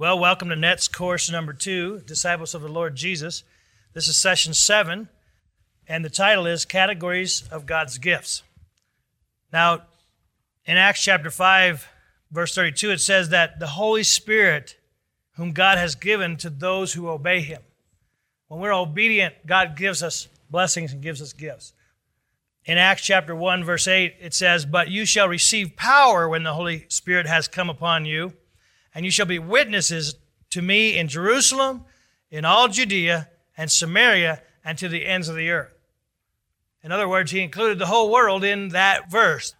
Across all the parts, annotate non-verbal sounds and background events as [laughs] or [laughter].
Well, welcome to NET's course number two, Disciples of the Lord Jesus. This is session seven, and the title is Categories of God's Gifts. Now, in Acts chapter 5, verse 32, it says that the Holy Spirit, whom God has given to those who obey him. When we're obedient, God gives us blessings and gives us gifts. In Acts chapter 1, verse 8, it says, But you shall receive power when the Holy Spirit has come upon you and you shall be witnesses to me in Jerusalem, in all Judea and Samaria, and to the ends of the earth. In other words, he included the whole world in that verse.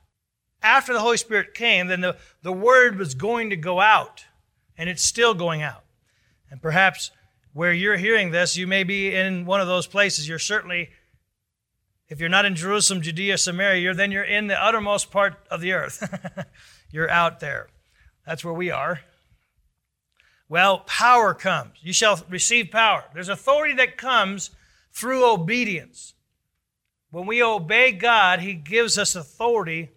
After the Holy Spirit came, then the, the word was going to go out, and it's still going out. And perhaps where you're hearing this, you may be in one of those places. You're certainly, if you're not in Jerusalem, Judea, Samaria, you're, then you're in the uttermost part of the earth. [laughs] you're out there. That's where we are. Well, power comes. You shall receive power. There's authority that comes through obedience. When we obey God, He gives us authority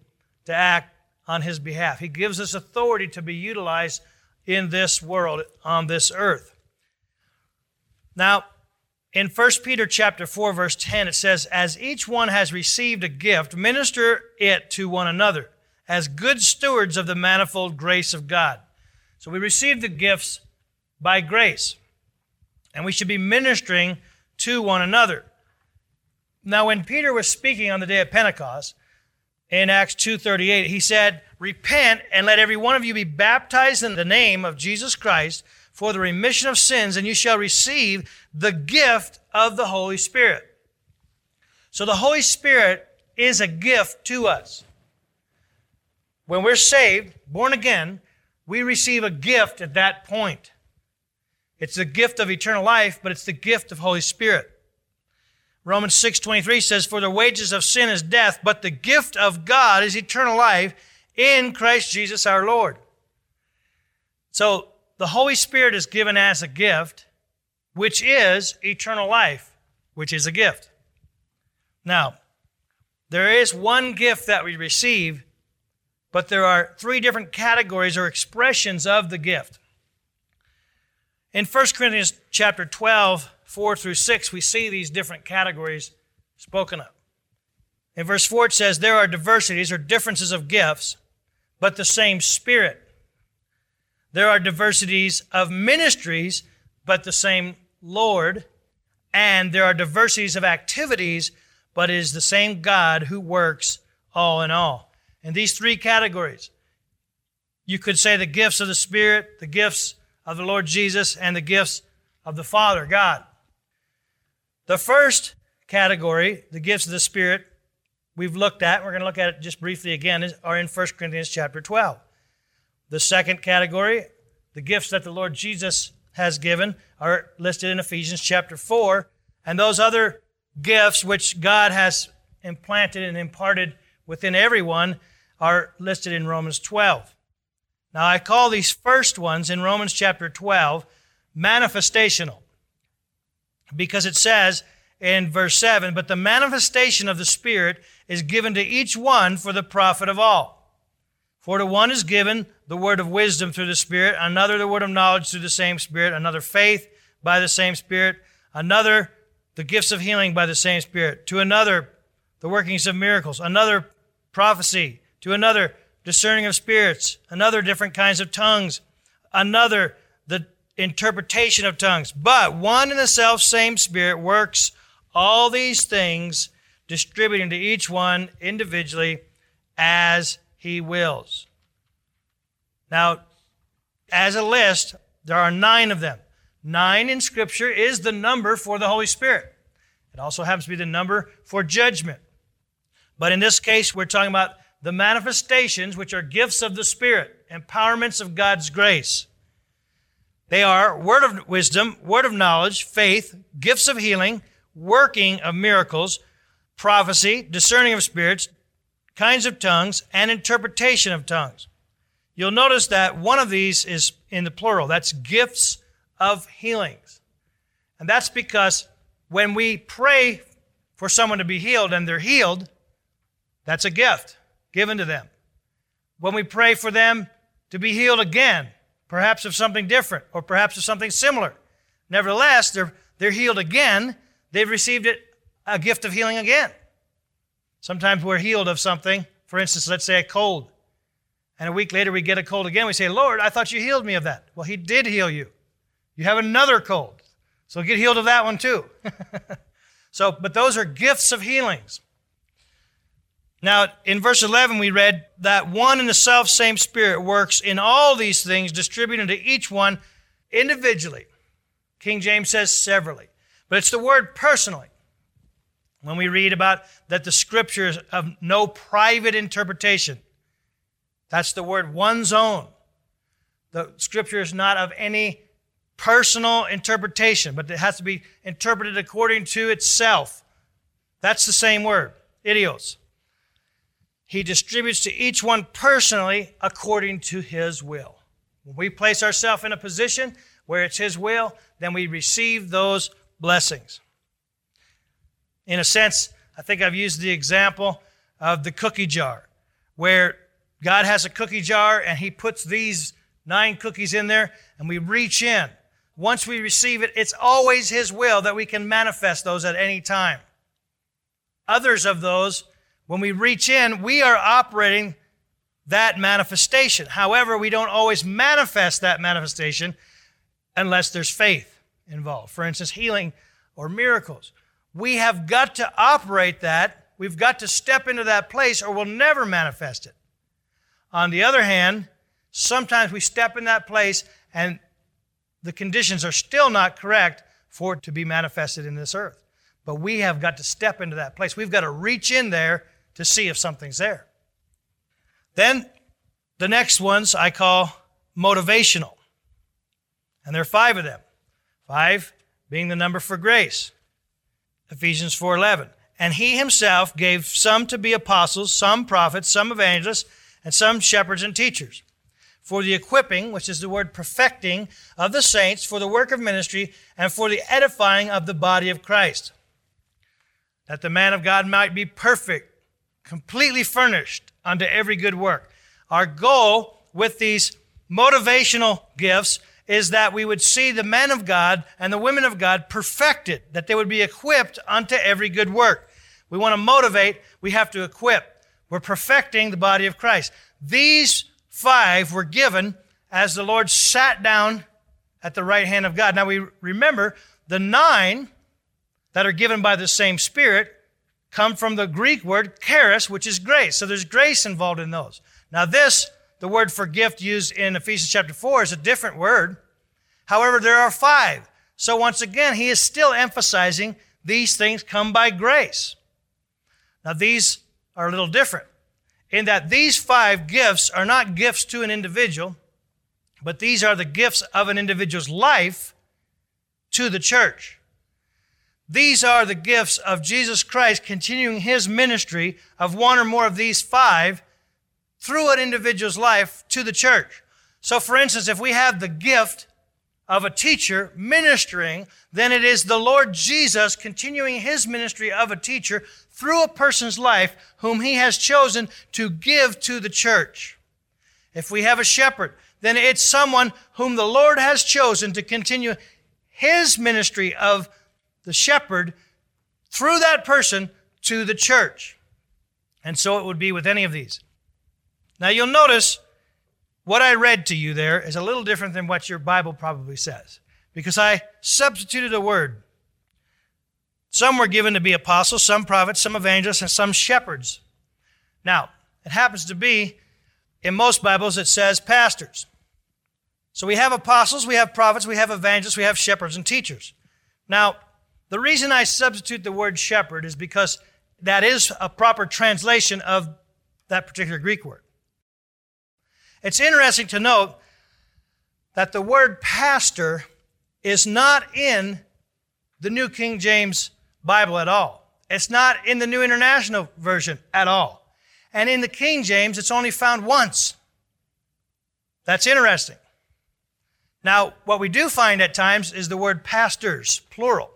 to act on His behalf. He gives us authority to be utilized in this world, on this earth. Now, in 1 Peter chapter 4 verse 10 it says as each one has received a gift minister it to one another as good stewards of the manifold grace of God. So we receive the gifts by grace, and we should be ministering to one another. Now, when Peter was speaking on the day of Pentecost in Acts 2:38, he said, "Repent and let every one of you be baptized in the name of Jesus Christ for the remission of sins, and you shall receive the gift of the Holy Spirit." So the Holy Spirit is a gift to us. When we're saved, born again, we receive a gift at that point. It's the gift of eternal life, but it's the gift of Holy Spirit. Romans 6:23 says for the wages of sin is death, but the gift of God is eternal life in Christ Jesus our Lord. So the Holy Spirit is given as a gift, which is eternal life, which is a gift. Now, there is one gift that we receive but there are three different categories or expressions of the gift. In 1 Corinthians chapter 12, 4 through 6, we see these different categories spoken of. In verse 4, it says, There are diversities or differences of gifts, but the same Spirit. There are diversities of ministries, but the same Lord. And there are diversities of activities, but it is the same God who works all in all in these three categories. You could say the gifts of the Spirit, the gifts of the Lord Jesus, and the gifts of the Father, God. The first category, the gifts of the Spirit, we've looked at, we're going to look at it just briefly again, are in 1 Corinthians chapter 12. The second category, the gifts that the Lord Jesus has given, are listed in Ephesians chapter 4. And those other gifts which God has implanted and imparted within everyone are listed in Romans 12. Now, I call these first ones in Romans chapter 12 manifestational because it says in verse 7 But the manifestation of the Spirit is given to each one for the profit of all. For to one is given the word of wisdom through the Spirit, another the word of knowledge through the same Spirit, another faith by the same Spirit, another the gifts of healing by the same Spirit, to another the workings of miracles, another prophecy, to another, discerning of spirits, another, different kinds of tongues, another, the interpretation of tongues. But one and the self same Spirit works all these things, distributing to each one individually as he wills. Now, as a list, there are nine of them. Nine in Scripture is the number for the Holy Spirit. It also happens to be the number for judgment. But in this case, we're talking about the manifestations, which are gifts of the Spirit, empowerments of God's grace. They are word of wisdom, word of knowledge, faith, gifts of healing, working of miracles, prophecy, discerning of spirits, kinds of tongues, and interpretation of tongues. You'll notice that one of these is in the plural. That's gifts of healings. And that's because when we pray for someone to be healed and they're healed, that's a gift given to them. When we pray for them to be healed again, perhaps of something different, or perhaps of something similar. Nevertheless, they're, they're healed again. They've received it, a gift of healing again. Sometimes we're healed of something. For instance, let's say a cold. And a week later we get a cold again. We say, Lord, I thought you healed me of that. Well, He did heal you. You have another cold. So get healed of that one too. [laughs] so, but those are gifts of healings. Now, in verse 11, we read that one and the self same Spirit works in all these things, distributing to each one individually. King James says severally. But it's the word personally. When we read about that the scriptures of no private interpretation, that's the word one's own. The scripture is not of any personal interpretation, but it has to be interpreted according to itself. That's the same word, idios. He distributes to each one personally according to his will. When we place ourselves in a position where it's his will, then we receive those blessings. In a sense, I think I've used the example of the cookie jar, where God has a cookie jar and he puts these nine cookies in there and we reach in. Once we receive it, it's always his will that we can manifest those at any time. Others of those when we reach in, we are operating that manifestation. However, we don't always manifest that manifestation unless there's faith involved. For instance, healing or miracles. We have got to operate that. We've got to step into that place or we'll never manifest it. On the other hand, sometimes we step in that place and the conditions are still not correct for it to be manifested in this earth. But we have got to step into that place. We've got to reach in there to see if something's there. Then the next ones I call motivational. And there are five of them. Five being the number for grace. Ephesians 4:11. And he himself gave some to be apostles, some prophets, some evangelists, and some shepherds and teachers. For the equipping, which is the word perfecting, of the saints, for the work of ministry, and for the edifying of the body of Christ. That the man of God might be perfect, completely furnished unto every good work. Our goal with these motivational gifts is that we would see the men of God and the women of God perfected, that they would be equipped unto every good work. We want to motivate, we have to equip. We're perfecting the body of Christ. These five were given as the Lord sat down at the right hand of God. Now we remember the nine that are given by the same Spirit come from the Greek word charis, which is grace. So there's grace involved in those. Now, this, the word for gift used in Ephesians chapter 4, is a different word. However, there are five. So once again, he is still emphasizing these things come by grace. Now, these are a little different in that these five gifts are not gifts to an individual, but these are the gifts of an individual's life to the church. These are the gifts of Jesus Christ continuing his ministry of one or more of these five through an individual's life to the church. So, for instance, if we have the gift of a teacher ministering, then it is the Lord Jesus continuing his ministry of a teacher through a person's life whom he has chosen to give to the church. If we have a shepherd, then it's someone whom the Lord has chosen to continue his ministry of the shepherd through that person to the church. And so it would be with any of these. Now you'll notice what I read to you there is a little different than what your Bible probably says, because I substituted a word. Some were given to be apostles, some prophets, some evangelists, and some shepherds. Now, it happens to be in most Bibles it says pastors. So we have apostles, we have prophets, we have evangelists, we have shepherds and teachers. Now, the reason I substitute the word shepherd is because that is a proper translation of that particular Greek word. It's interesting to note that the word pastor is not in the New King James Bible at all. It's not in the New International Version at all. And in the King James, it's only found once. That's interesting. Now, what we do find at times is the word pastors, plural.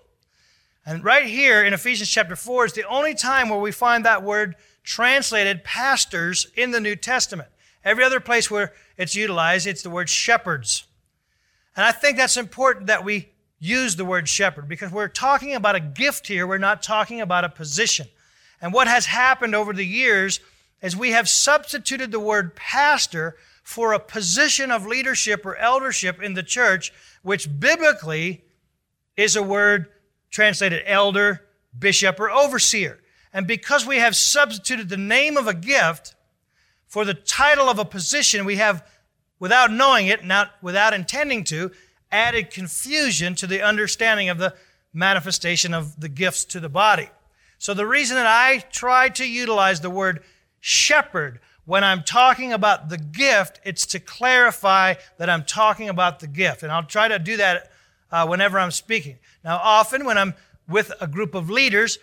And right here in Ephesians chapter 4 is the only time where we find that word translated pastors in the New Testament. Every other place where it's utilized, it's the word shepherds. And I think that's important that we use the word shepherd because we're talking about a gift here. We're not talking about a position. And what has happened over the years is we have substituted the word pastor for a position of leadership or eldership in the church, which biblically is a word translated elder, bishop, or overseer. And because we have substituted the name of a gift for the title of a position, we have, without knowing it, not without intending to, added confusion to the understanding of the manifestation of the gifts to the body. So the reason that I try to utilize the word shepherd when I'm talking about the gift, it's to clarify that I'm talking about the gift. And I'll try to do that uh, whenever I'm speaking. Now, often when I'm with a group of leaders,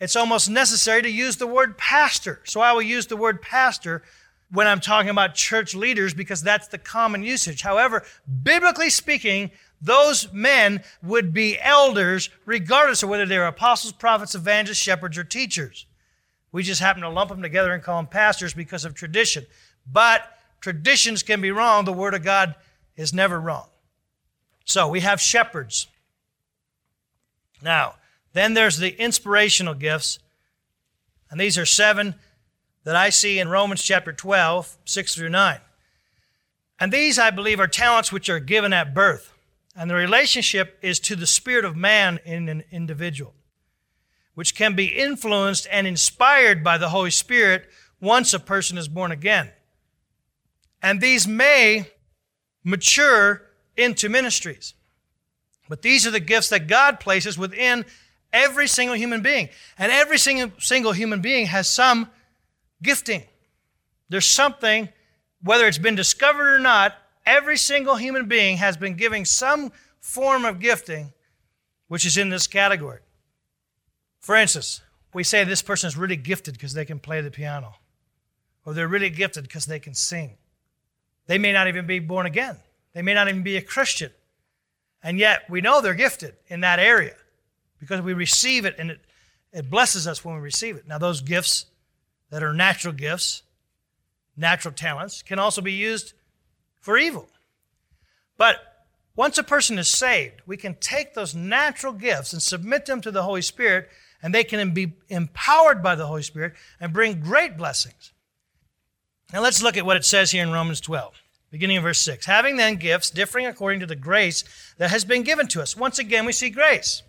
it's almost necessary to use the word pastor. So I will use the word pastor when I'm talking about church leaders because that's the common usage. However, biblically speaking, those men would be elders regardless of whether they're apostles, prophets, evangelists, shepherds, or teachers. We just happen to lump them together and call them pastors because of tradition. But traditions can be wrong. The Word of God is never wrong. So we have shepherds. Now, then there's the inspirational gifts. And these are seven that I see in Romans chapter 12, 6 through 9. And these, I believe, are talents which are given at birth. And the relationship is to the spirit of man in an individual, which can be influenced and inspired by the Holy Spirit once a person is born again. And these may mature into ministries. But these are the gifts that God places within every single human being. And every single, single human being has some gifting. There's something, whether it's been discovered or not, every single human being has been giving some form of gifting which is in this category. For instance, we say this person is really gifted because they can play the piano, or they're really gifted because they can sing. They may not even be born again, they may not even be a Christian. And yet we know they're gifted in that area because we receive it and it, it blesses us when we receive it. Now, those gifts that are natural gifts, natural talents, can also be used for evil. But once a person is saved, we can take those natural gifts and submit them to the Holy Spirit, and they can be empowered by the Holy Spirit and bring great blessings. Now let's look at what it says here in Romans 12, beginning of verse 6. Having then gifts differing according to the grace that has been given to us. Once again, we see grace.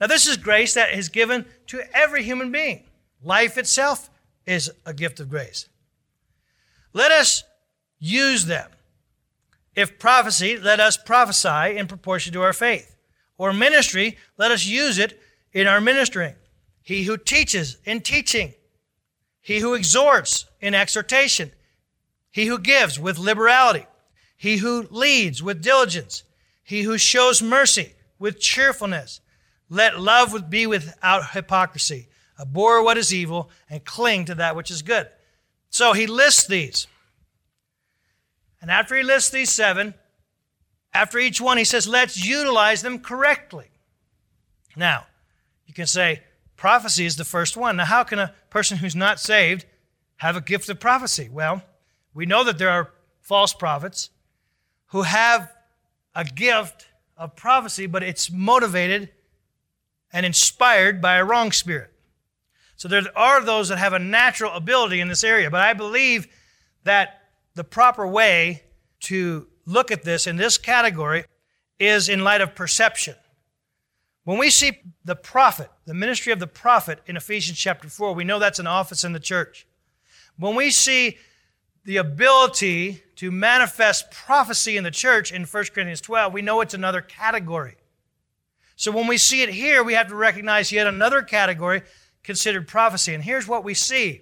Now, this is grace that is given to every human being. Life itself is a gift of grace. Let us use them. If prophecy, let us prophesy in proportion to our faith. Or ministry, let us use it in our ministering. He who teaches in teaching. He who exhorts in exhortation. He who gives with liberality. He who leads with diligence. He who shows mercy with cheerfulness. Let love be without hypocrisy abhor what is evil, and cling to that which is good. So he lists these. And after he lists these seven, after each one, he says, let's utilize them correctly. Now, you can say, prophecy is the first one. Now, how can a person who's not saved have a gift of prophecy? Well, we know that there are false prophets who have a gift of prophecy, but it's motivated and inspired by a wrong spirit. So there are those that have a natural ability in this area, but I believe that the proper way to look at this in this category is in light of perception. When we see the prophet, the ministry of the prophet in Ephesians chapter 4, we know that's an office in the church. When we see the ability to manifest prophecy in the church in 1 Corinthians 12, we know it's another category. So when we see it here, we have to recognize yet another category considered prophecy. And here's what we see.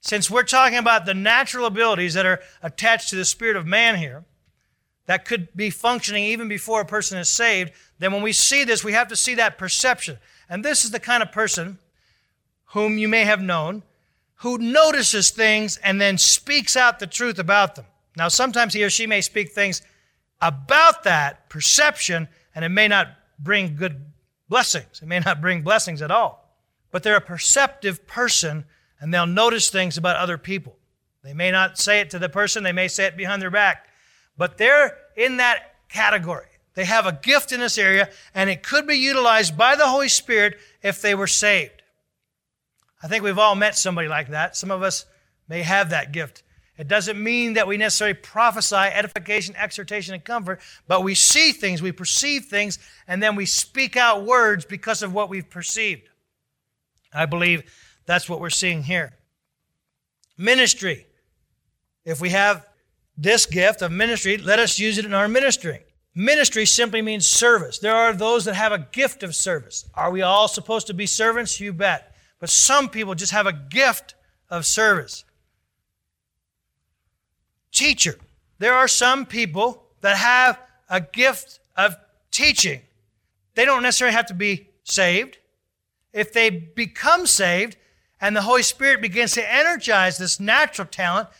Since we're talking about the natural abilities that are attached to the spirit of man here, that could be functioning even before a person is saved, then when we see this, we have to see that perception. And this is the kind of person whom you may have known who notices things and then speaks out the truth about them. Now, sometimes he or she may speak things about that perception, and it may not bring good blessings. It may not bring blessings at all but they're a perceptive person and they'll notice things about other people. They may not say it to the person, they may say it behind their back, but they're in that category. They have a gift in this area, and it could be utilized by the Holy Spirit if they were saved. I think we've all met somebody like that. Some of us may have that gift. It doesn't mean that we necessarily prophesy edification, exhortation, and comfort, but we see things, we perceive things, and then we speak out words because of what we've perceived. I believe that's what we're seeing here. Ministry. If we have this gift of ministry, let us use it in our ministry. Ministry simply means service. There are those that have a gift of service. Are we all supposed to be servants? You bet. But some people just have a gift of service. Teacher. There are some people that have a gift of teaching. They don't necessarily have to be saved. If they become saved and the Holy Spirit begins to energize this natural talent,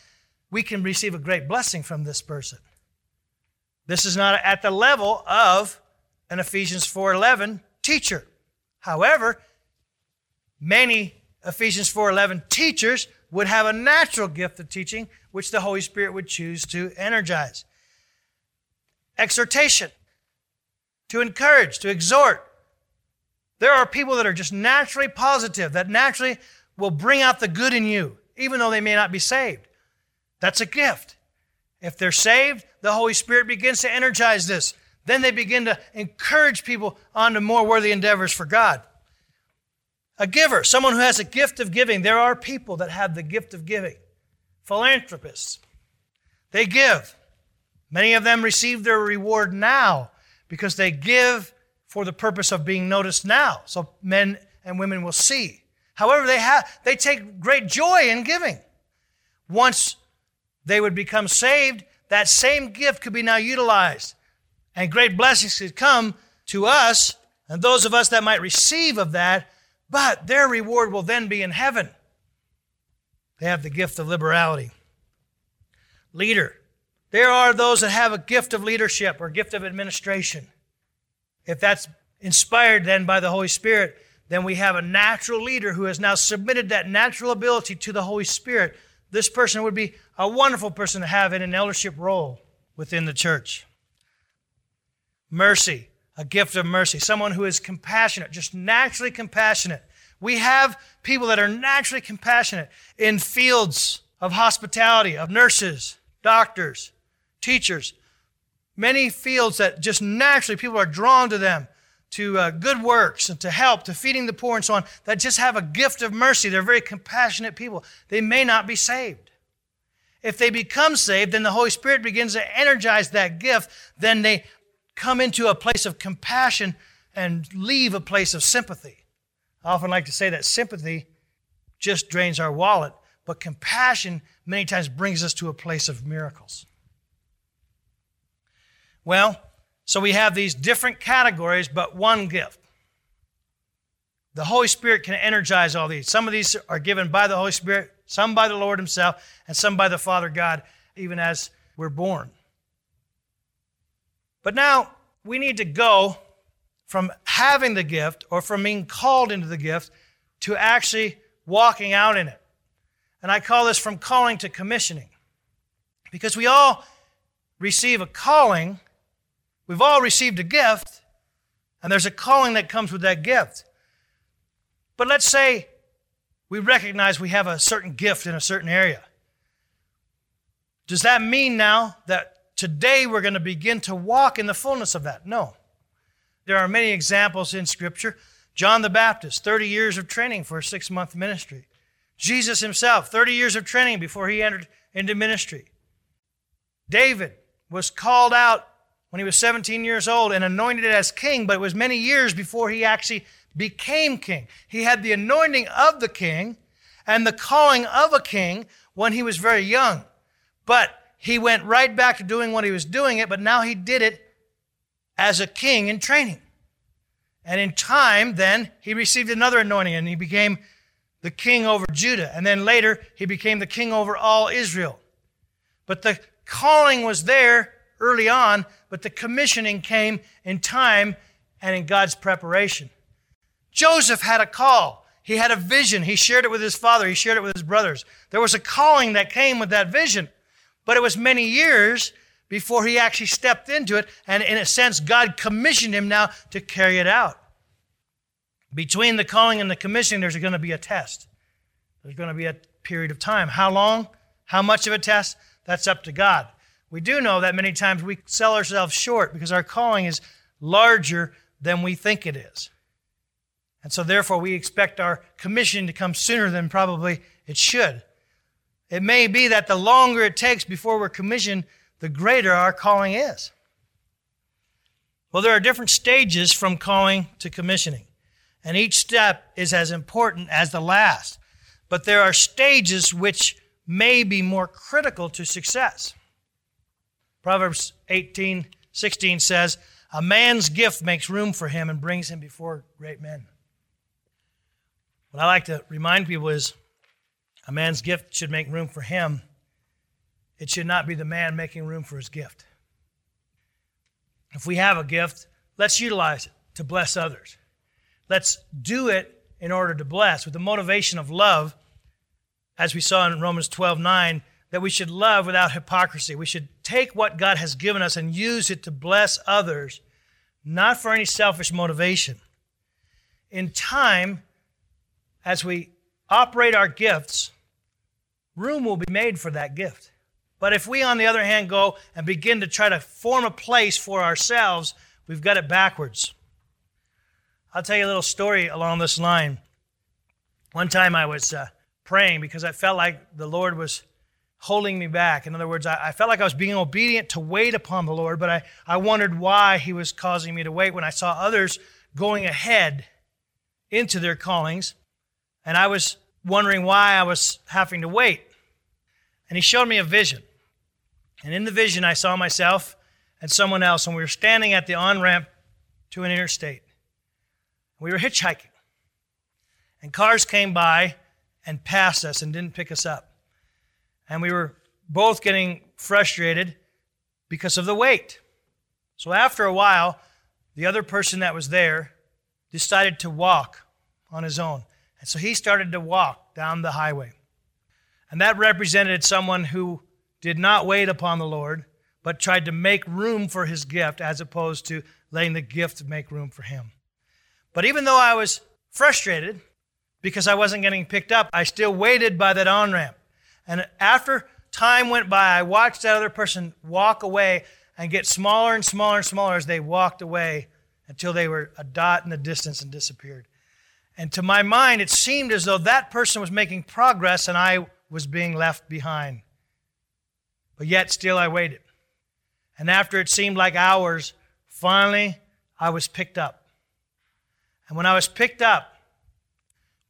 we can receive a great blessing from this person. This is not at the level of an Ephesians 4:11 teacher. However, many Ephesians 4:11 teachers would have a natural gift of teaching which the Holy Spirit would choose to energize. Exhortation to encourage, to exhort. There are people that are just naturally positive, that naturally will bring out the good in you, even though they may not be saved. That's a gift. If they're saved, the Holy Spirit begins to energize this. Then they begin to encourage people onto more worthy endeavors for God. A giver, someone who has a gift of giving. There are people that have the gift of giving. Philanthropists. They give. Many of them receive their reward now because they give for the purpose of being noticed now. So men and women will see. However, they have they take great joy in giving. Once they would become saved, that same gift could be now utilized. And great blessings could come to us and those of us that might receive of that, but their reward will then be in heaven. They have the gift of liberality. Leader. There are those that have a gift of leadership or gift of administration. If that's inspired then by the Holy Spirit, then we have a natural leader who has now submitted that natural ability to the Holy Spirit this person would be a wonderful person to have in an eldership role within the church. Mercy, a gift of mercy, someone who is compassionate, just naturally compassionate. We have people that are naturally compassionate in fields of hospitality, of nurses, doctors, teachers, many fields that just naturally people are drawn to them to uh, good works and to help, to feeding the poor and so on, that just have a gift of mercy. They're very compassionate people. They may not be saved. If they become saved, then the Holy Spirit begins to energize that gift. Then they come into a place of compassion and leave a place of sympathy. I often like to say that sympathy just drains our wallet, but compassion many times brings us to a place of miracles. Well, so we have these different categories, but one gift. The Holy Spirit can energize all these. Some of these are given by the Holy Spirit, some by the Lord Himself, and some by the Father God, even as we're born. But now we need to go from having the gift or from being called into the gift to actually walking out in it. And I call this from calling to commissioning. Because we all receive a calling We've all received a gift, and there's a calling that comes with that gift. But let's say we recognize we have a certain gift in a certain area. Does that mean now that today we're going to begin to walk in the fullness of that? No. There are many examples in Scripture. John the Baptist, 30 years of training for a six month ministry. Jesus himself, 30 years of training before he entered into ministry. David was called out when he was 17 years old and anointed as king, but it was many years before he actually became king. He had the anointing of the king and the calling of a king when he was very young. But he went right back to doing what he was doing it, but now he did it as a king in training. And in time, then, he received another anointing and he became the king over Judah. And then later, he became the king over all Israel. But the calling was there early on, but the commissioning came in time and in God's preparation. Joseph had a call. He had a vision. He shared it with his father. He shared it with his brothers. There was a calling that came with that vision. But it was many years before he actually stepped into it. And in a sense, God commissioned him now to carry it out. Between the calling and the commissioning, there's going to be a test. There's going to be a period of time. How long? How much of a test? That's up to God. We do know that many times we sell ourselves short because our calling is larger than we think it is. And so, therefore, we expect our commission to come sooner than probably it should. It may be that the longer it takes before we're commissioned, the greater our calling is. Well, there are different stages from calling to commissioning, and each step is as important as the last. But there are stages which may be more critical to success. Proverbs 18 16 says, A man's gift makes room for him and brings him before great men. What I like to remind people is a man's gift should make room for him. It should not be the man making room for his gift. If we have a gift, let's utilize it to bless others. Let's do it in order to bless with the motivation of love, as we saw in Romans 12 9, that we should love without hypocrisy. We should take what God has given us and use it to bless others, not for any selfish motivation. In time, as we operate our gifts, room will be made for that gift. But if we, on the other hand, go and begin to try to form a place for ourselves, we've got it backwards. I'll tell you a little story along this line. One time I was uh, praying because I felt like the Lord was holding me back. In other words, I, I, felt like I was being obedient to wait upon the Lord, but I, I wondered why He was causing me to wait when I saw others going ahead into their callings and I was wondering why I was having to wait. And he showed me a vision. And in the vision, I saw myself and someone else, and we were standing at the on ramp to an interstate. We were hitchhiking. And cars came by and passed us and didn't pick us up. And we were both getting frustrated because of the wait. So after a while, the other person that was there decided to walk on his own. And so he started to walk down the highway. And that represented someone who did not wait upon the Lord, but tried to make room for his gift as opposed to letting the gift make room for him. But even though I was frustrated because I wasn't getting picked up, I still waited by that on ramp. And after time went by, I watched that other person walk away and get smaller and smaller and smaller as they walked away until they were a dot in the distance and disappeared. And to my mind, it seemed as though that person was making progress and I was being left behind. But yet, still, I waited. And after it seemed like hours, finally, I was picked up. And when I was picked up,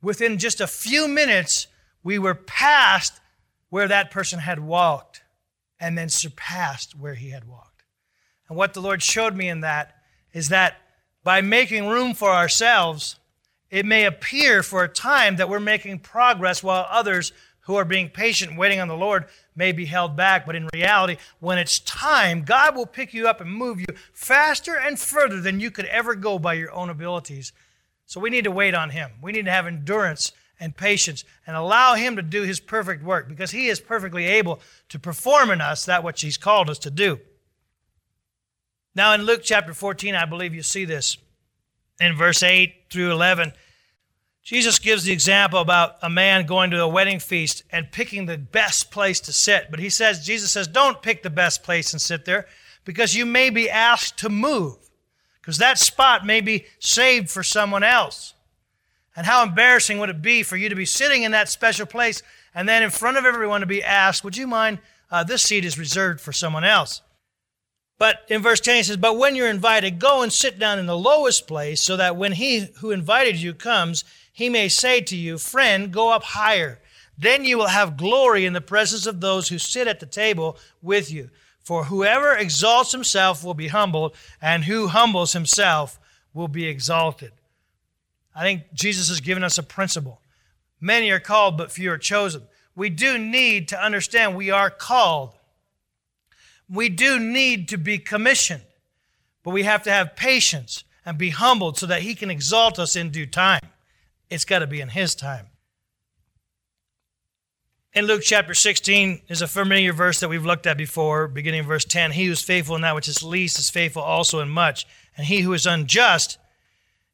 within just a few minutes, we were past where that person had walked and then surpassed where he had walked. And what the Lord showed me in that is that by making room for ourselves, it may appear for a time that we're making progress while others who are being patient, waiting on the Lord, may be held back. But in reality, when it's time, God will pick you up and move you faster and further than you could ever go by your own abilities. So we need to wait on Him. We need to have endurance and patience and allow Him to do His perfect work because He is perfectly able to perform in us that which He's called us to do. Now, in Luke chapter 14, I believe you see this in verse 8 through 11. Jesus gives the example about a man going to a wedding feast and picking the best place to sit. But he says, Jesus says, don't pick the best place and sit there because you may be asked to move because that spot may be saved for someone else. And how embarrassing would it be for you to be sitting in that special place and then in front of everyone to be asked, would you mind, uh, this seat is reserved for someone else. But in verse 10, he says, But when you're invited, go and sit down in the lowest place, so that when he who invited you comes, he may say to you, Friend, go up higher. Then you will have glory in the presence of those who sit at the table with you. For whoever exalts himself will be humbled, and who humbles himself will be exalted. I think Jesus has given us a principle. Many are called, but few are chosen. We do need to understand we are called. We do need to be commissioned, but we have to have patience and be humbled so that He can exalt us in due time. It's got to be in His time. In Luke chapter 16 is a familiar verse that we've looked at before, beginning of verse 10. He who is faithful in that which is least is faithful also in much. And he who is unjust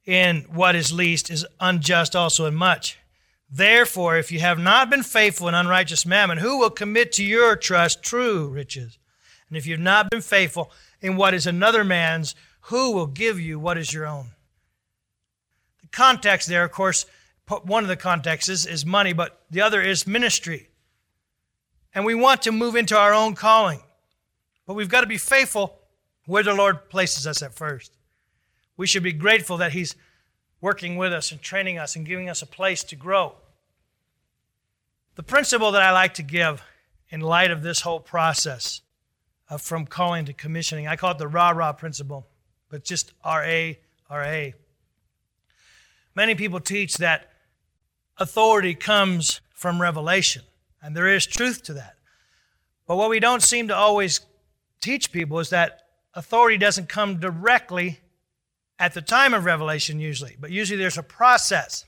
in what is least is unjust also in much. Therefore, if you have not been faithful in unrighteous mammon, who will commit to your trust true riches? And if you've not been faithful in what is another man's, who will give you what is your own? The context there, of course, one of the contexts is, is money, but the other is ministry and we want to move into our own calling. But we've got to be faithful where the Lord places us at first. We should be grateful that He's working with us and training us and giving us a place to grow. The principle that I like to give in light of this whole process of from calling to commissioning, I call it the rah rah principle, but just R A R A. Many people teach that authority comes from revelation. And there is truth to that. But what we don't seem to always teach people is that authority doesn't come directly at the time of revelation, usually, but usually there's a process.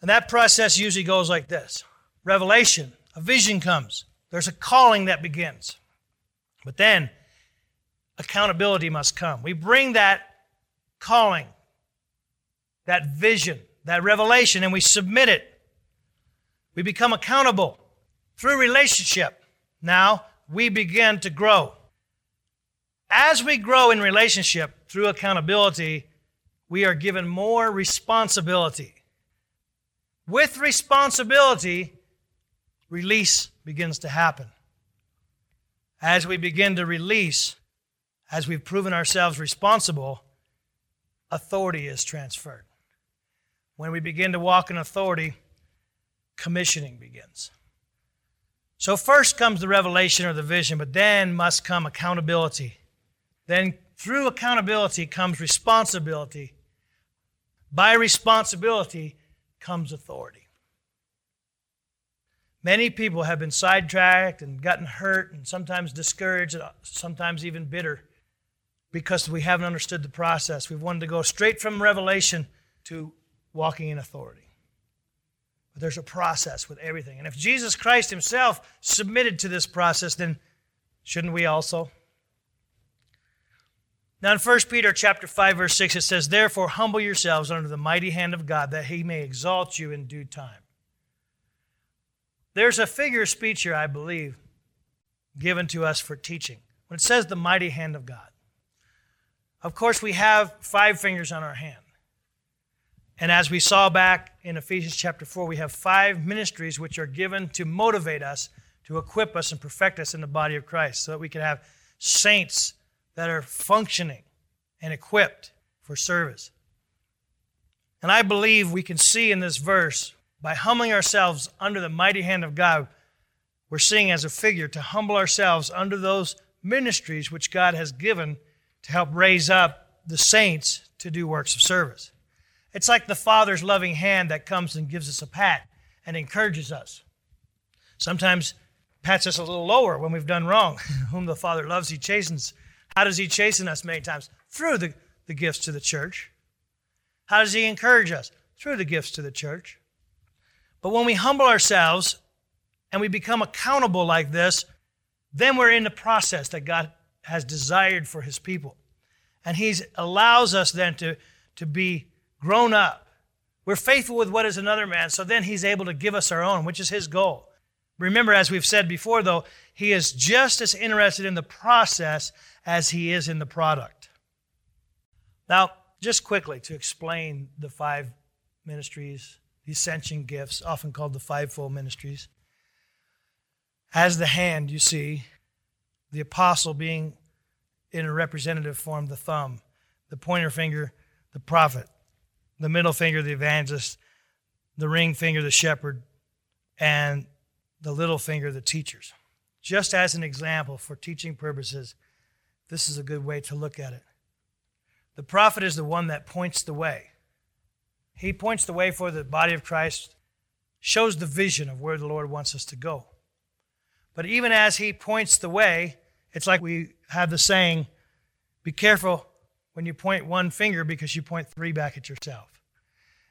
And that process usually goes like this revelation, a vision comes, there's a calling that begins. But then accountability must come. We bring that calling, that vision, that revelation, and we submit it we become accountable through relationship. Now we begin to grow. As we grow in relationship through accountability, we are given more responsibility. With responsibility, release begins to happen. As we begin to release, as we've proven ourselves responsible, authority is transferred. When we begin to walk in authority, commissioning begins. So, first comes the revelation or the vision, but then must come accountability. Then, through accountability comes responsibility. By responsibility comes authority. Many people have been sidetracked and gotten hurt and sometimes discouraged, and sometimes even bitter because we haven't understood the process. We've wanted to go straight from revelation to walking in authority. But there's a process with everything. And if Jesus Christ himself submitted to this process, then shouldn't we also? Now in 1 Peter chapter 5 verse 6 it says, "Therefore humble yourselves under the mighty hand of God that he may exalt you in due time." There's a figure of speech here, I believe, given to us for teaching. When it says the mighty hand of God. Of course, we have five fingers on our hand. And as we saw back in Ephesians chapter 4, we have five ministries which are given to motivate us, to equip us, and perfect us in the body of Christ so that we can have saints that are functioning and equipped for service. And I believe we can see in this verse, by humbling ourselves under the mighty hand of God, we're seeing as a figure to humble ourselves under those ministries which God has given to help raise up the saints to do works of service. It's like the Father's loving hand that comes and gives us a pat and encourages us. Sometimes pats us a little lower when we've done wrong. [laughs] Whom the Father loves, he chastens. How does he chasten us many times? Through the, the gifts to the church. How does he encourage us? Through the gifts to the church. But when we humble ourselves and we become accountable like this, then we're in the process that God has desired for his people. And he allows us then to, to be grown up. We're faithful with what is another man, so then he's able to give us our own, which is his goal. Remember, as we've said before, though, he is just as interested in the process as he is in the product. Now, just quickly to explain the five ministries, the ascension gifts, often called the fivefold ministries. As the hand, you see, the apostle being in a representative form, the thumb, the pointer finger, the prophet, the middle finger, the evangelist, the ring finger, the shepherd, and the little finger, the teachers. Just as an example for teaching purposes, this is a good way to look at it. The prophet is the one that points the way. He points the way for the body of Christ, shows the vision of where the Lord wants us to go. But even as he points the way, it's like we have the saying, be careful when you point one finger because you point three back at yourself.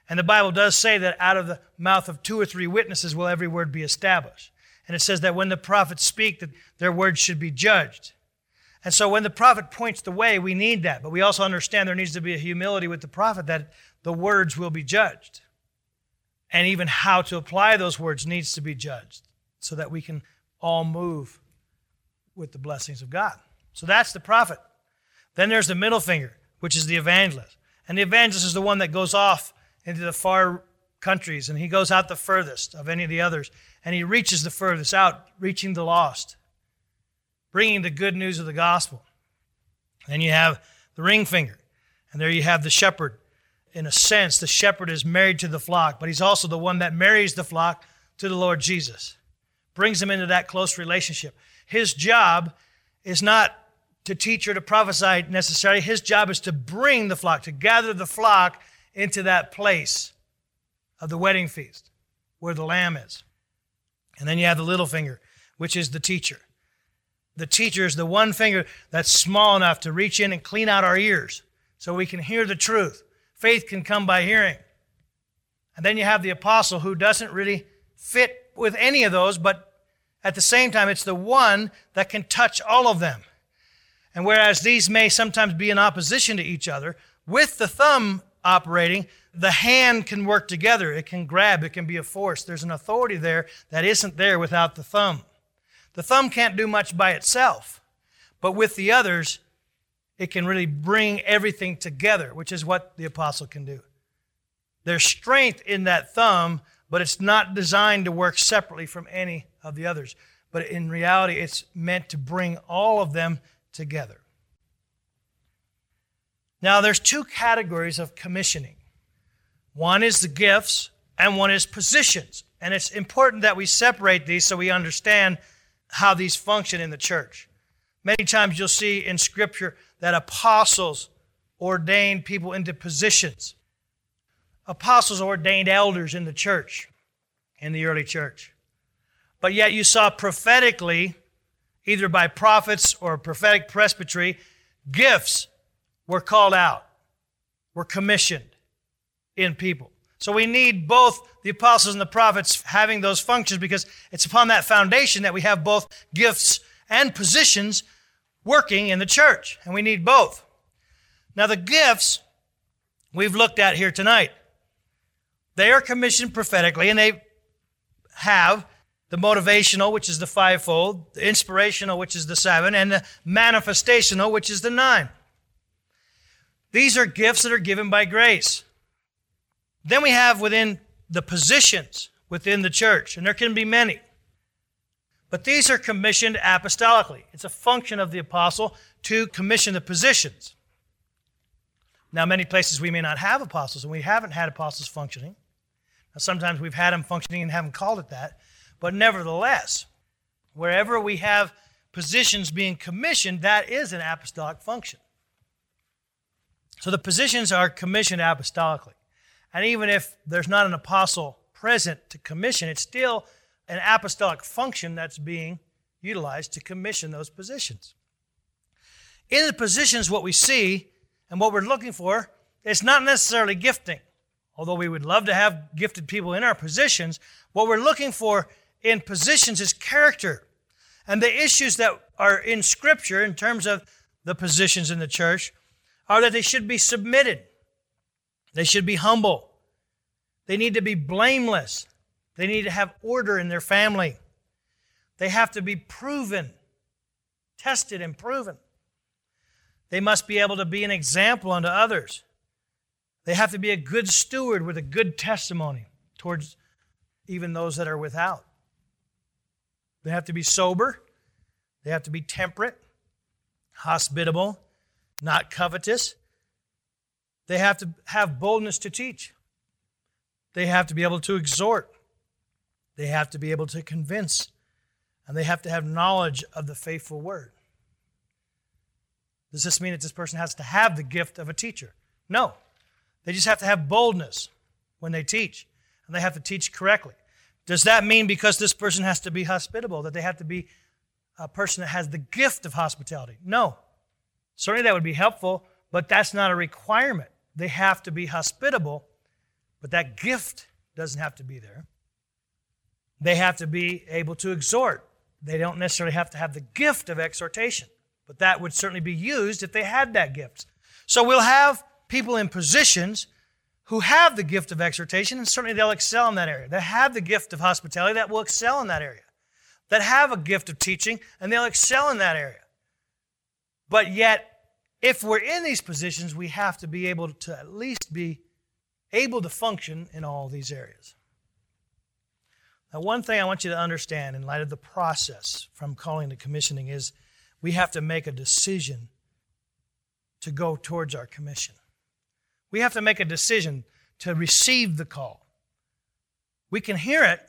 And the Bible does say that out of the mouth of two or three witnesses will every word be established. And it says that when the prophets speak, that their words should be judged. And so when the prophet points the way, we need that. But we also understand there needs to be a humility with the prophet that the words will be judged. And even how to apply those words needs to be judged so that we can all move with the blessings of God. So that's the prophet. Then there's the middle finger, which is the evangelist. And the evangelist is the one that goes off into the far countries and he goes out the furthest of any of the others and he reaches the furthest out, reaching the lost bringing the good news of the gospel. Then you have the ring finger, and there you have the shepherd. In a sense, the shepherd is married to the flock, but he's also the one that marries the flock to the Lord Jesus, brings them into that close relationship. His job is not to teach or to prophesy necessarily. His job is to bring the flock, to gather the flock into that place of the wedding feast where the lamb is. And then you have the little finger, which is the teacher the teacher is the one finger that's small enough to reach in and clean out our ears so we can hear the truth. Faith can come by hearing. And then you have the apostle who doesn't really fit with any of those, but at the same time, it's the one that can touch all of them. And whereas these may sometimes be in opposition to each other, with the thumb operating, the hand can work together. It can grab, it can be a force. There's an authority there that isn't there without the thumb. The thumb can't do much by itself, but with the others, it can really bring everything together, which is what the apostle can do. There's strength in that thumb, but it's not designed to work separately from any of the others. But in reality, it's meant to bring all of them together. Now, there's two categories of commissioning one is the gifts, and one is positions. And it's important that we separate these so we understand how these function in the church. Many times you'll see in Scripture that apostles ordained people into positions. Apostles ordained elders in the church, in the early church. But yet you saw prophetically, either by prophets or prophetic presbytery, gifts were called out, were commissioned in people. So we need both the apostles and the prophets having those functions because it's upon that foundation that we have both gifts and positions working in the church. And we need both. Now, the gifts we've looked at here tonight, they are commissioned prophetically and they have the motivational, which is the fivefold, the inspirational, which is the seven, and the manifestational, which is the nine. These are gifts that are given by grace. Then we have within the positions within the church, and there can be many. But these are commissioned apostolically. It's a function of the apostle to commission the positions. Now, many places we may not have apostles, and we haven't had apostles functioning. Now, sometimes we've had them functioning and haven't called it that. But nevertheless, wherever we have positions being commissioned, that is an apostolic function. So the positions are commissioned apostolically. And even if there's not an apostle present to commission, it's still an apostolic function that's being utilized to commission those positions. In the positions, what we see and what we're looking for is not necessarily gifting. Although we would love to have gifted people in our positions, what we're looking for in positions is character. And the issues that are in Scripture in terms of the positions in the church are that they should be submitted they should be humble. They need to be blameless. They need to have order in their family. They have to be proven, tested, and proven. They must be able to be an example unto others. They have to be a good steward with a good testimony towards even those that are without. They have to be sober. They have to be temperate, hospitable, not covetous. They have to have boldness to teach. They have to be able to exhort. They have to be able to convince. And they have to have knowledge of the faithful word. Does this mean that this person has to have the gift of a teacher? No. They just have to have boldness when they teach, and they have to teach correctly. Does that mean because this person has to be hospitable, that they have to be a person that has the gift of hospitality? No. Certainly that would be helpful, but that's not a requirement. They have to be hospitable, But that gift doesn't have to be there. They have to be able to exhort. They don't necessarily have to have the gift of exhortation, but that would certainly be used if they had that gift. So we'll have people in positions who have the gift of exhortation, and certainly they'll excel in that area. They have the gift of hospitality that will excel in that area. That have a gift of teaching, and they'll excel in that area. But yet, if we're in these positions, we have to be able to at least be able to function in all these areas. Now, one thing I want you to understand in light of the process from calling to commissioning is we have to make a decision to go towards our commission. We have to make a decision to receive the call. We can hear it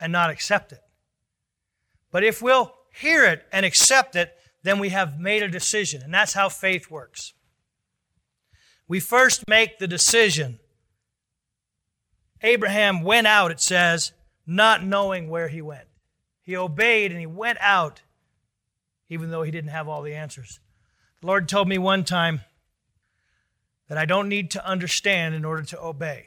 and not accept it. But if we'll hear it and accept it, then we have made a decision. And that's how faith works. We first make the decision. Abraham went out, it says, not knowing where he went. He obeyed and he went out, even though he didn't have all the answers. The Lord told me one time, that I don't need to understand in order to obey.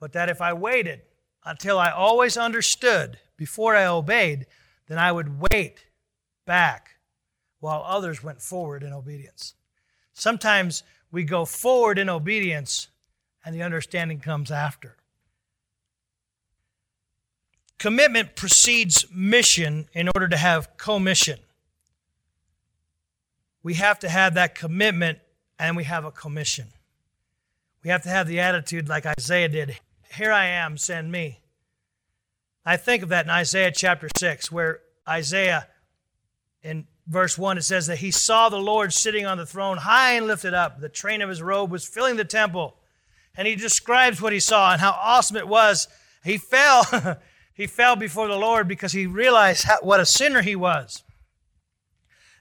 But that if I waited until I always understood before I obeyed, then I would wait back while others went forward in obedience. Sometimes we go forward in obedience and the understanding comes after. Commitment precedes mission in order to have commission. We have to have that commitment and we have a commission. We have to have the attitude like Isaiah did Here I am, send me. I think of that in Isaiah chapter 6, where Isaiah, in verse 1, it says that he saw the Lord sitting on the throne, high and lifted up. The train of his robe was filling the temple. And he describes what he saw and how awesome it was. He fell. [laughs] he fell before the Lord because he realized how, what a sinner he was.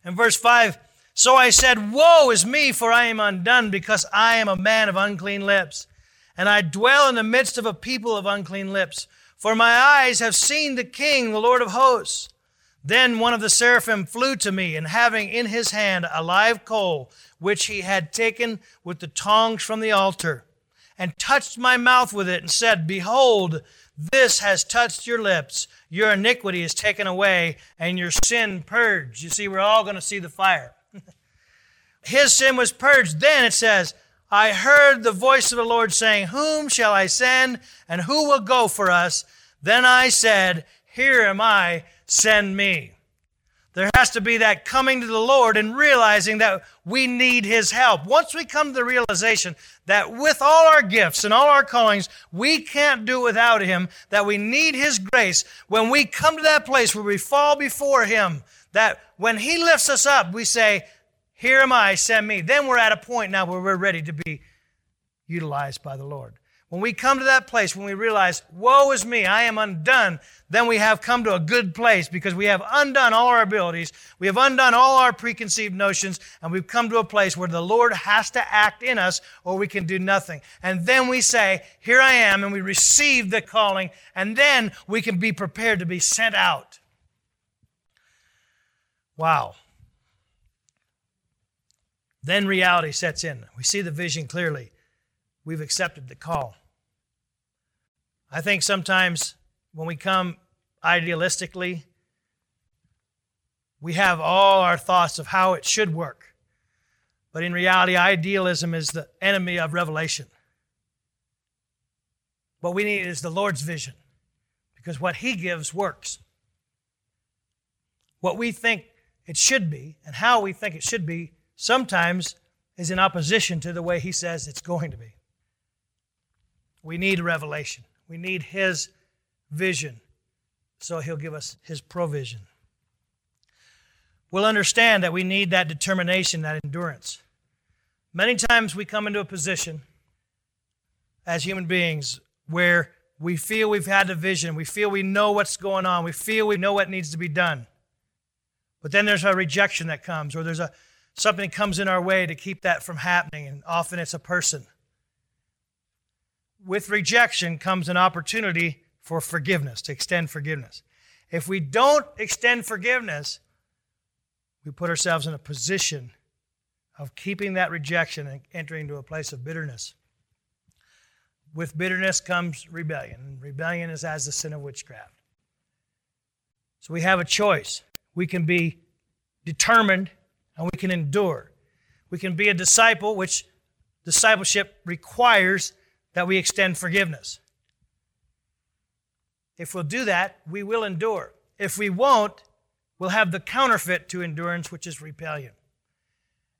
In verse 5, so I said, Woe is me, for I am undone, because I am a man of unclean lips, and I dwell in the midst of a people of unclean lips. For my eyes have seen the King, the Lord of hosts. Then one of the seraphim flew to me, and having in his hand a live coal, which he had taken with the tongs from the altar, and touched my mouth with it, and said, Behold, this has touched your lips. Your iniquity is taken away, and your sin purged. You see, we're all going to see the fire [laughs] his sin was purged. Then it says, I heard the voice of the Lord saying, Whom shall I send, and who will go for us? Then I said, Here am I, send me. There has to be that coming to the Lord and realizing that we need His help. Once we come to the realization that with all our gifts and all our callings, we can't do without Him, that we need His grace, when we come to that place where we fall before Him, that when He lifts us up, we say, here am I, send me. Then we're at a point now where we're ready to be utilized by the Lord. When we come to that place, when we realize, woe is me, I am undone, then we have come to a good place because we have undone all our abilities, we have undone all our preconceived notions, and we've come to a place where the Lord has to act in us or we can do nothing. And then we say, Here I am, and we receive the calling, and then we can be prepared to be sent out. Wow. Then reality sets in. We see the vision clearly. We've accepted the call. I think sometimes when we come idealistically, we have all our thoughts of how it should work. But in reality, idealism is the enemy of revelation. What we need is the Lord's vision because what He gives works. What we think it should be and how we think it should be sometimes is in opposition to the way he says it's going to be. We need revelation. We need his vision so he'll give us his provision. We'll understand that we need that determination, that endurance. Many times we come into a position as human beings where we feel we've had the vision, we feel we know what's going on, we feel we know what needs to be done. But then there's a rejection that comes, or there's a something comes in our way to keep that from happening, and often it's a person. With rejection comes an opportunity for forgiveness, to extend forgiveness. If we don't extend forgiveness, we put ourselves in a position of keeping that rejection and entering into a place of bitterness. with bitterness comes rebellion. Rebellion is as the sin of witchcraft. So we have a choice. We can be determined and we can endure. We can be a disciple, which discipleship requires that we extend forgiveness. If we'll do that, we will endure. If we won't, we'll have the counterfeit to endurance, which is rebellion.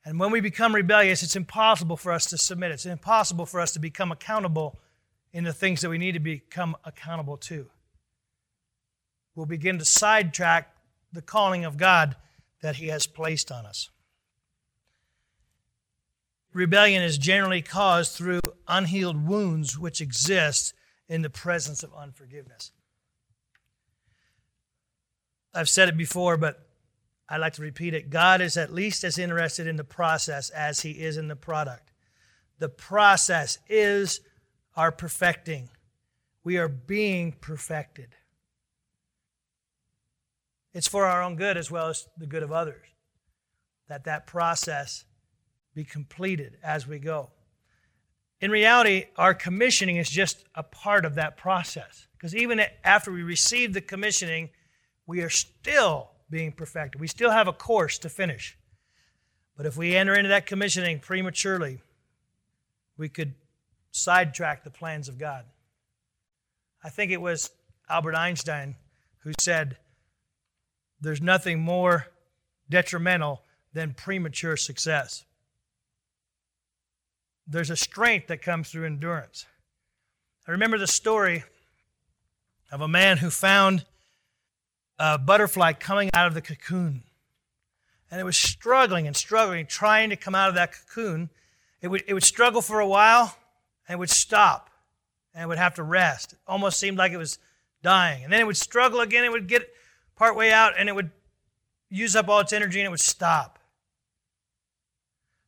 And when we become rebellious, it's impossible for us to submit. It's impossible for us to become accountable in the things that we need to become accountable to. We'll begin to sidetrack the calling of God that He has placed on us. Rebellion is generally caused through unhealed wounds which exist in the presence of unforgiveness. I've said it before, but I'd like to repeat it. God is at least as interested in the process as he is in the product. The process is our perfecting. We are being perfected. It's for our own good as well as the good of others that that process be completed as we go. In reality, our commissioning is just a part of that process. Because even after we receive the commissioning, we are still being perfected. We still have a course to finish. But if we enter into that commissioning prematurely, we could sidetrack the plans of God. I think it was Albert Einstein who said, There's nothing more detrimental than premature success. There's a strength that comes through endurance. I remember the story of a man who found a butterfly coming out of the cocoon. And it was struggling and struggling, trying to come out of that cocoon. It would, it would struggle for a while and it would stop and it would have to rest. It almost seemed like it was dying. And then it would struggle again, it would get part way out and it would use up all its energy and it would stop.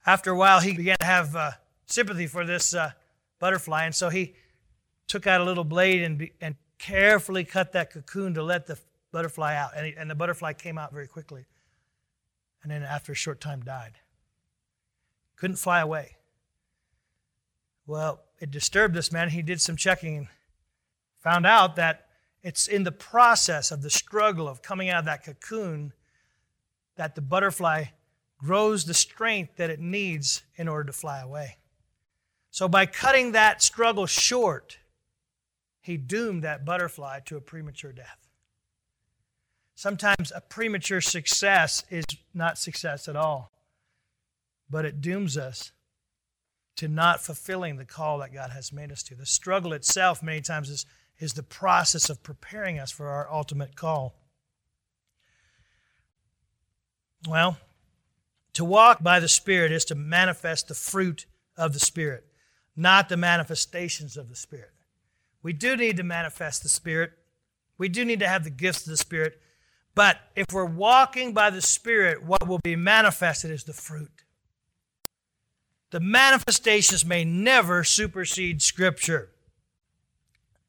After a while, he began to have uh, sympathy for this uh, butterfly, and so he took out a little blade and, and carefully cut that cocoon to let the butterfly out. And, he, and the butterfly came out very quickly. And then after a short time died. Couldn't fly away. Well, it disturbed this man. He did some checking and found out that it's in the process of the struggle of coming out of that cocoon that the butterfly grows the strength that it needs in order to fly away. So, by cutting that struggle short, he doomed that butterfly to a premature death. Sometimes a premature success is not success at all, but it dooms us to not fulfilling the call that God has made us to. The struggle itself, many times, is, is the process of preparing us for our ultimate call. Well, to walk by the Spirit is to manifest the fruit of the Spirit, not the manifestations of the Spirit. We do need to manifest the Spirit. We do need to have the gifts of the Spirit, but if we're walking by the Spirit, what will be manifested is the fruit. The manifestations may never supersede Scripture.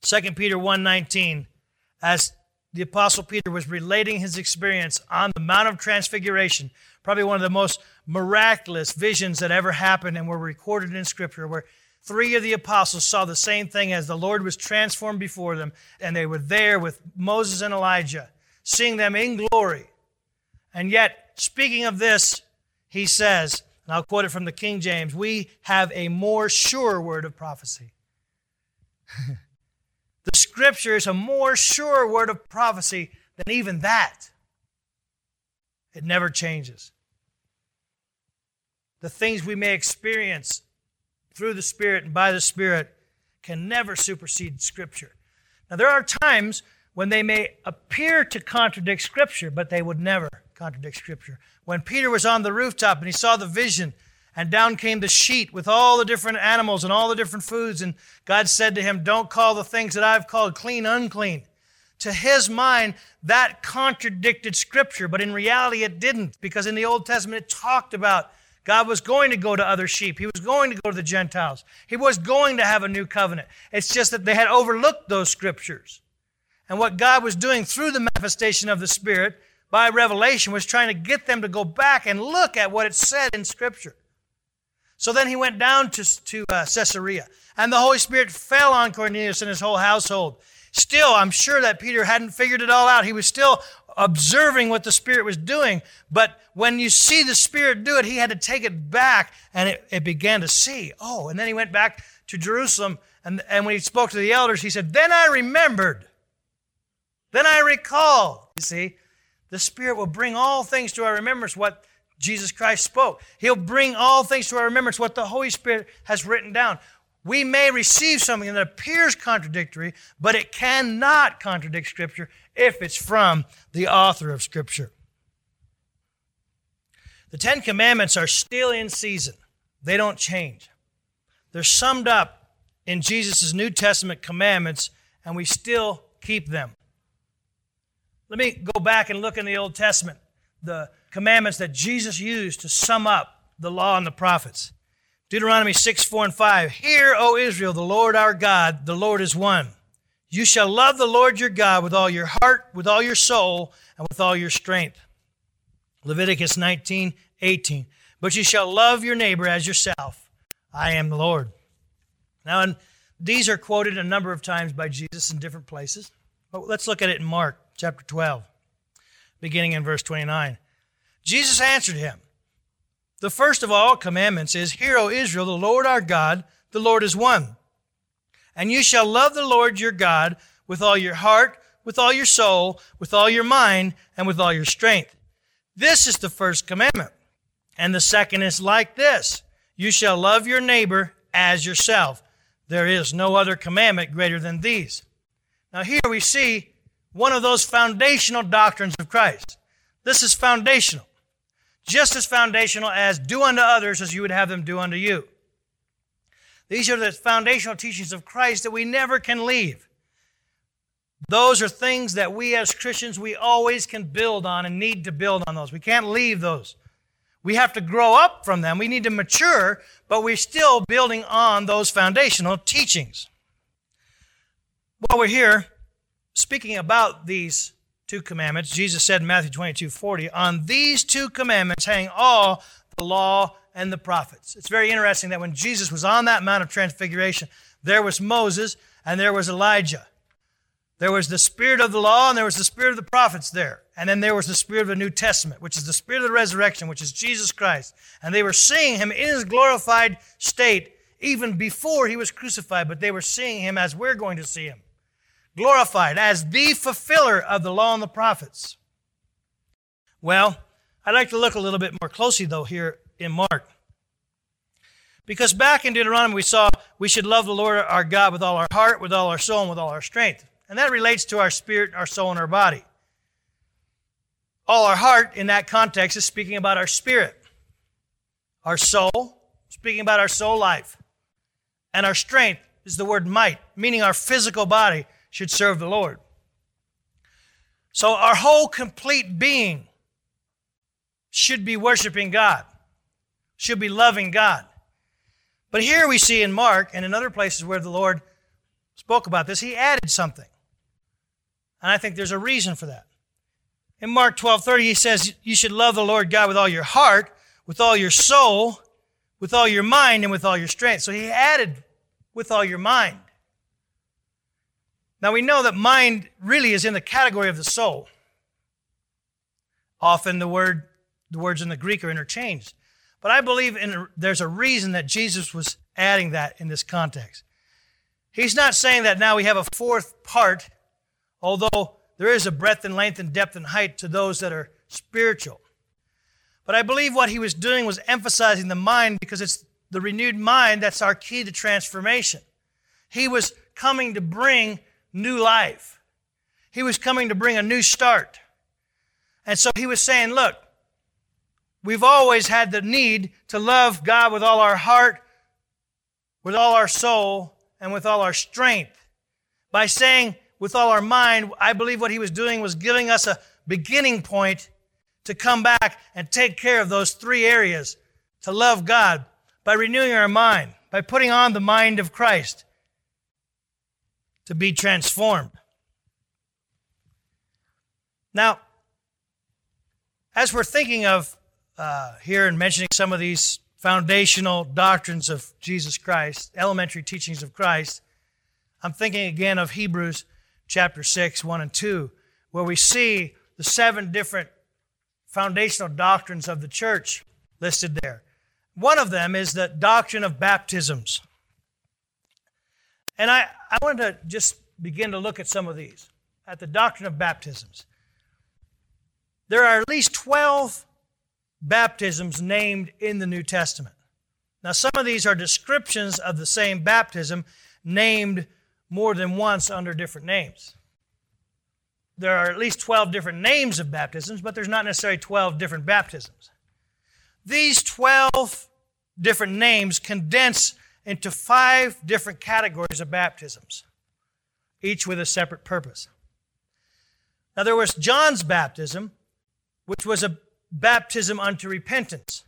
2 Peter 1.19, as the Apostle Peter was relating his experience on the Mount of Transfiguration, probably one of the most miraculous visions that ever happened and were recorded in Scripture, where three of the apostles saw the same thing as the Lord was transformed before them, and they were there with Moses and Elijah seeing them in glory. And yet, speaking of this, he says, and I'll quote it from the King James, we have a more sure word of prophecy. [laughs] the scripture is a more sure word of prophecy than even that. It never changes. The things we may experience through the Spirit and by the Spirit can never supersede Scripture. Now, there are times when they may appear to contradict Scripture, but they would never contradict Scripture. When Peter was on the rooftop and he saw the vision, and down came the sheet with all the different animals and all the different foods, and God said to him, Don't call the things that I've called clean unclean. To his mind, that contradicted Scripture, but in reality it didn't, because in the Old Testament it talked about God was going to go to other sheep. He was going to go to the Gentiles. He was going to have a new covenant. It's just that they had overlooked those scriptures. And what God was doing through the manifestation of the Spirit by revelation was trying to get them to go back and look at what it said in Scripture. So then he went down to, to uh, Caesarea, and the Holy Spirit fell on Cornelius and his whole household. Still, I'm sure that Peter hadn't figured it all out. He was still observing what the Spirit was doing. But when you see the Spirit do it, he had to take it back and it, it began to see. Oh, and then he went back to Jerusalem. And, and when he spoke to the elders, he said, Then I remembered. Then I recall. You see, the Spirit will bring all things to our remembrance what Jesus Christ spoke. He'll bring all things to our remembrance what the Holy Spirit has written down. We may receive something that appears contradictory, but it cannot contradict Scripture if it's from the author of Scripture. The Ten Commandments are still in season, they don't change. They're summed up in Jesus' New Testament commandments, and we still keep them. Let me go back and look in the Old Testament, the commandments that Jesus used to sum up the law and the prophets. Deuteronomy 6, 4, and 5. Hear, O Israel, the Lord our God, the Lord is one. You shall love the Lord your God with all your heart, with all your soul, and with all your strength. Leviticus 19, 18. But you shall love your neighbor as yourself. I am the Lord. Now, and these are quoted a number of times by Jesus in different places. But let's look at it in Mark chapter 12, beginning in verse 29. Jesus answered him, the first of all commandments is, Hear, O Israel, the Lord our God, the Lord is one. And you shall love the Lord your God with all your heart, with all your soul, with all your mind, and with all your strength. This is the first commandment. And the second is like this You shall love your neighbor as yourself. There is no other commandment greater than these. Now, here we see one of those foundational doctrines of Christ. This is foundational just as foundational as do unto others as you would have them do unto you. These are the foundational teachings of Christ that we never can leave. Those are things that we as Christians, we always can build on and need to build on those. We can't leave those. We have to grow up from them. We need to mature, but we're still building on those foundational teachings. While we're here speaking about these two commandments. Jesus said in Matthew 22 40, On these two commandments hang all the law and the prophets. It's very interesting that when Jesus was on that Mount of Transfiguration, there was Moses and there was Elijah. There was the spirit of the law and there was the spirit of the prophets there. And then there was the spirit of the New Testament, which is the spirit of the resurrection, which is Jesus Christ. And they were seeing him in his glorified state even before he was crucified, but they were seeing him as we're going to see him glorified as the fulfiller of the law and the prophets. Well, I'd like to look a little bit more closely, though, here in Mark. Because back in Deuteronomy, we saw we should love the Lord our God with all our heart, with all our soul, and with all our strength. And that relates to our spirit, our soul, and our body. All our heart, in that context, is speaking about our spirit. Our soul, speaking about our soul life. And our strength is the word might, meaning our physical body, should serve the Lord. So our whole complete being should be worshiping God, should be loving God. But here we see in Mark and in other places where the Lord spoke about this, he added something. And I think there's a reason for that. In Mark 12 30, he says, You should love the Lord God with all your heart, with all your soul, with all your mind, and with all your strength. So he added, with all your mind. Now we know that mind really is in the category of the soul. Often the word the words in the Greek are interchanged. But I believe in, there's a reason that Jesus was adding that in this context. He's not saying that now we have a fourth part, although there is a breadth and length and depth and height to those that are spiritual. But I believe what he was doing was emphasizing the mind because it's the renewed mind that's our key to transformation. He was coming to bring new life. He was coming to bring a new start. And so he was saying, look, we've always had the need to love God with all our heart, with all our soul, and with all our strength. By saying with all our mind, I believe what he was doing was giving us a beginning point to come back and take care of those three areas to love God by renewing our mind, by putting on the mind of Christ, to be transformed. Now, as we're thinking of uh, here and mentioning some of these foundational doctrines of Jesus Christ, elementary teachings of Christ, I'm thinking again of Hebrews chapter 6, 1 and 2, where we see the seven different foundational doctrines of the church listed there. One of them is the doctrine of baptisms. And I, I want to just begin to look at some of these, at the doctrine of baptisms. There are at least 12 baptisms named in the New Testament. Now, some of these are descriptions of the same baptism named more than once under different names. There are at least 12 different names of baptisms, but there's not necessarily 12 different baptisms. These 12 different names condense into five different categories of baptisms, each with a separate purpose. Now, there was John's baptism, which was a baptism unto repentance.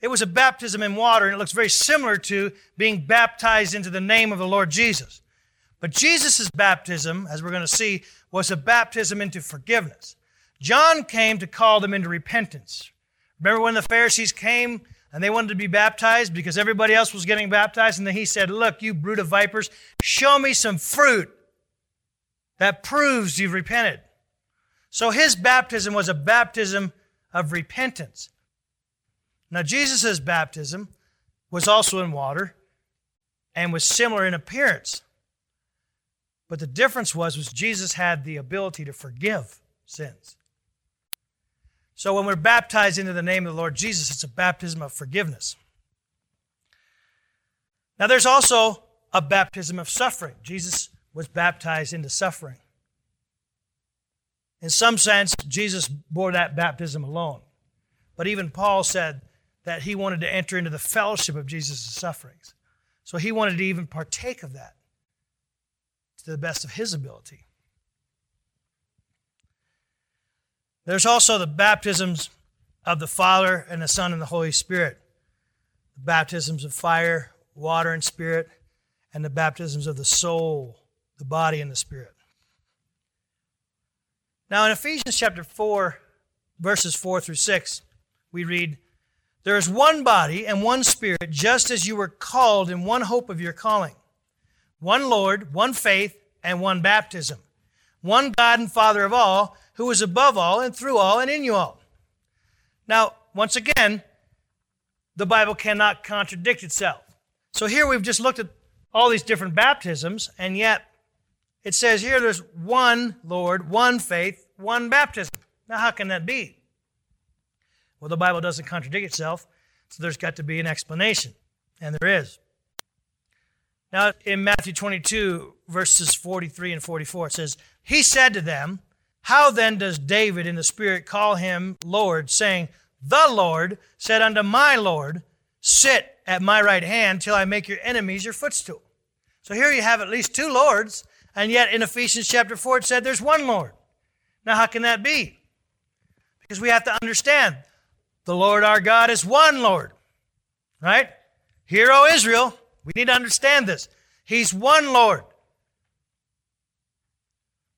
It was a baptism in water, and it looks very similar to being baptized into the name of the Lord Jesus. But Jesus' baptism, as we're going to see, was a baptism into forgiveness. John came to call them into repentance. Remember when the Pharisees came and they wanted to be baptized because everybody else was getting baptized? And then he said, Look, you brood of vipers, show me some fruit that proves you've repented. So his baptism was a baptism of repentance. Now, Jesus' baptism was also in water and was similar in appearance. But the difference was, was Jesus had the ability to forgive sins. So when we're baptized into the name of the Lord Jesus, it's a baptism of forgiveness. Now there's also a baptism of suffering. Jesus was baptized into suffering. In some sense, Jesus bore that baptism alone. But even Paul said that he wanted to enter into the fellowship of Jesus' sufferings. So he wanted to even partake of that to the best of his ability. There's also the baptisms of the Father and the Son and the Holy Spirit the baptisms of fire, water, and spirit, and the baptisms of the soul, the body, and the spirit. Now, in Ephesians chapter 4, verses 4 through 6, we read, There is one body and one spirit, just as you were called in one hope of your calling. One Lord, one faith, and one baptism. One God and Father of all, who is above all and through all and in you all. Now, once again, the Bible cannot contradict itself. So here we've just looked at all these different baptisms, and yet it says here there's one Lord, one faith, one baptism. Now, how can that be? Well, the Bible doesn't contradict itself, so there's got to be an explanation, and there is. Now, in Matthew 22, verses 43 and 44, it says, He said to them, How then does David in the Spirit call him Lord, saying, The Lord said unto my Lord, Sit at my right hand till I make your enemies your footstool. So here you have at least two Lords, and yet in Ephesians chapter 4, it said there's one Lord. Now, how can that be? Because we have to understand the Lord our God is one Lord, right? Hear, O Israel, we need to understand this. He's one Lord.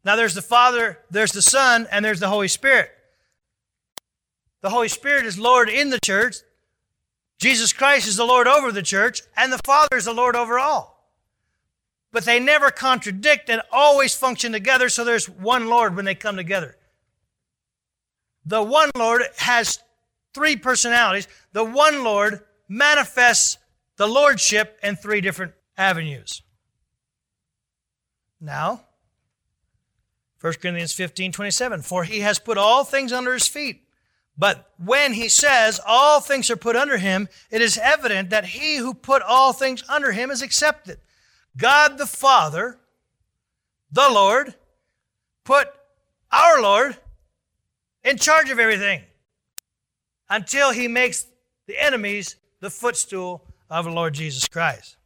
Now, there's the Father, there's the Son, and there's the Holy Spirit. The Holy Spirit is Lord in the church. Jesus Christ is the Lord over the church, and the Father is the Lord over all but they never contradict and always function together, so there's one Lord when they come together. The one Lord has three personalities. The one Lord manifests the Lordship in three different avenues. Now, 1 Corinthians 15 27, for he has put all things under his feet. But when he says all things are put under him, it is evident that he who put all things under him is accepted. God the Father, the Lord, put our Lord in charge of everything until he makes the enemies the footstool of the Lord Jesus Christ.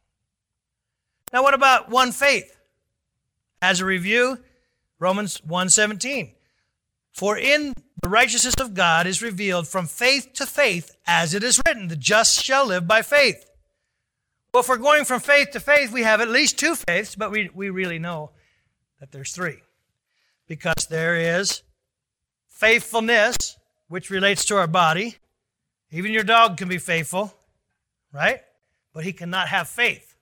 Now what about one faith? As a review, Romans 1:17. For in the righteousness of God is revealed from faith to faith, as it is written, the just shall live by faith. Well, if we're going from faith to faith, we have at least two faiths, but we, we really know that there's three. Because there is faithfulness, which relates to our body, Even your dog can be faithful, right? But he cannot have faith.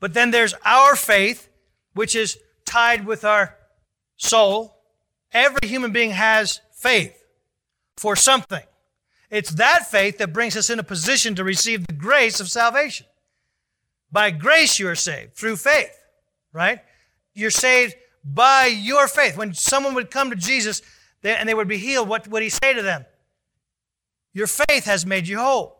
But then there's our faith, which is tied with our soul. Every human being has faith for something. It's that faith that brings us in a position to receive the grace of salvation. By grace you are saved through faith, right? You're saved by your faith. When someone would come to Jesus and they would be healed, what would he say to them? Your faith has made you whole.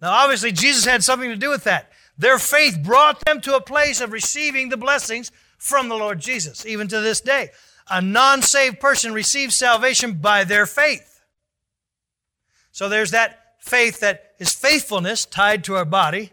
Now, obviously, Jesus had something to do with that. Their faith brought them to a place of receiving the blessings from the Lord Jesus, even to this day. A non saved person receives salvation by their faith. So there's that faith that is faithfulness tied to our body,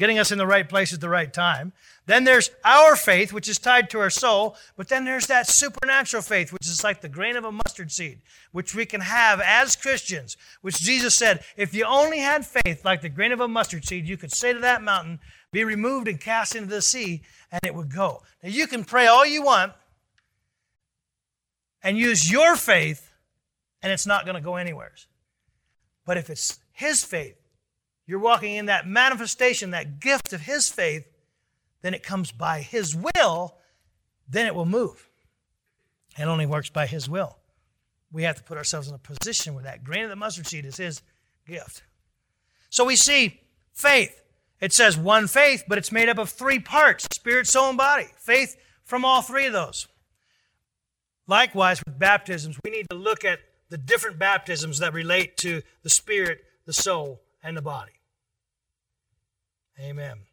getting us in the right place at the right time. Then there's our faith, which is tied to our soul. But then there's that supernatural faith, which is like the grain of a mustard seed, which we can have as Christians, which Jesus said, if you only had faith like the grain of a mustard seed, you could say to that mountain, be removed and cast into the sea, and it would go. Now you can pray all you want and use your faith, and it's not going to go anywhere. But if it's His faith, you're walking in that manifestation, that gift of His faith, then it comes by His will, then it will move. It only works by His will. We have to put ourselves in a position where that grain of the mustard seed is His gift. So we see faith. It says one faith, but it's made up of three parts spirit, soul, and body. Faith from all three of those. Likewise, with baptisms, we need to look at the different baptisms that relate to the spirit, the soul, and the body. Amen.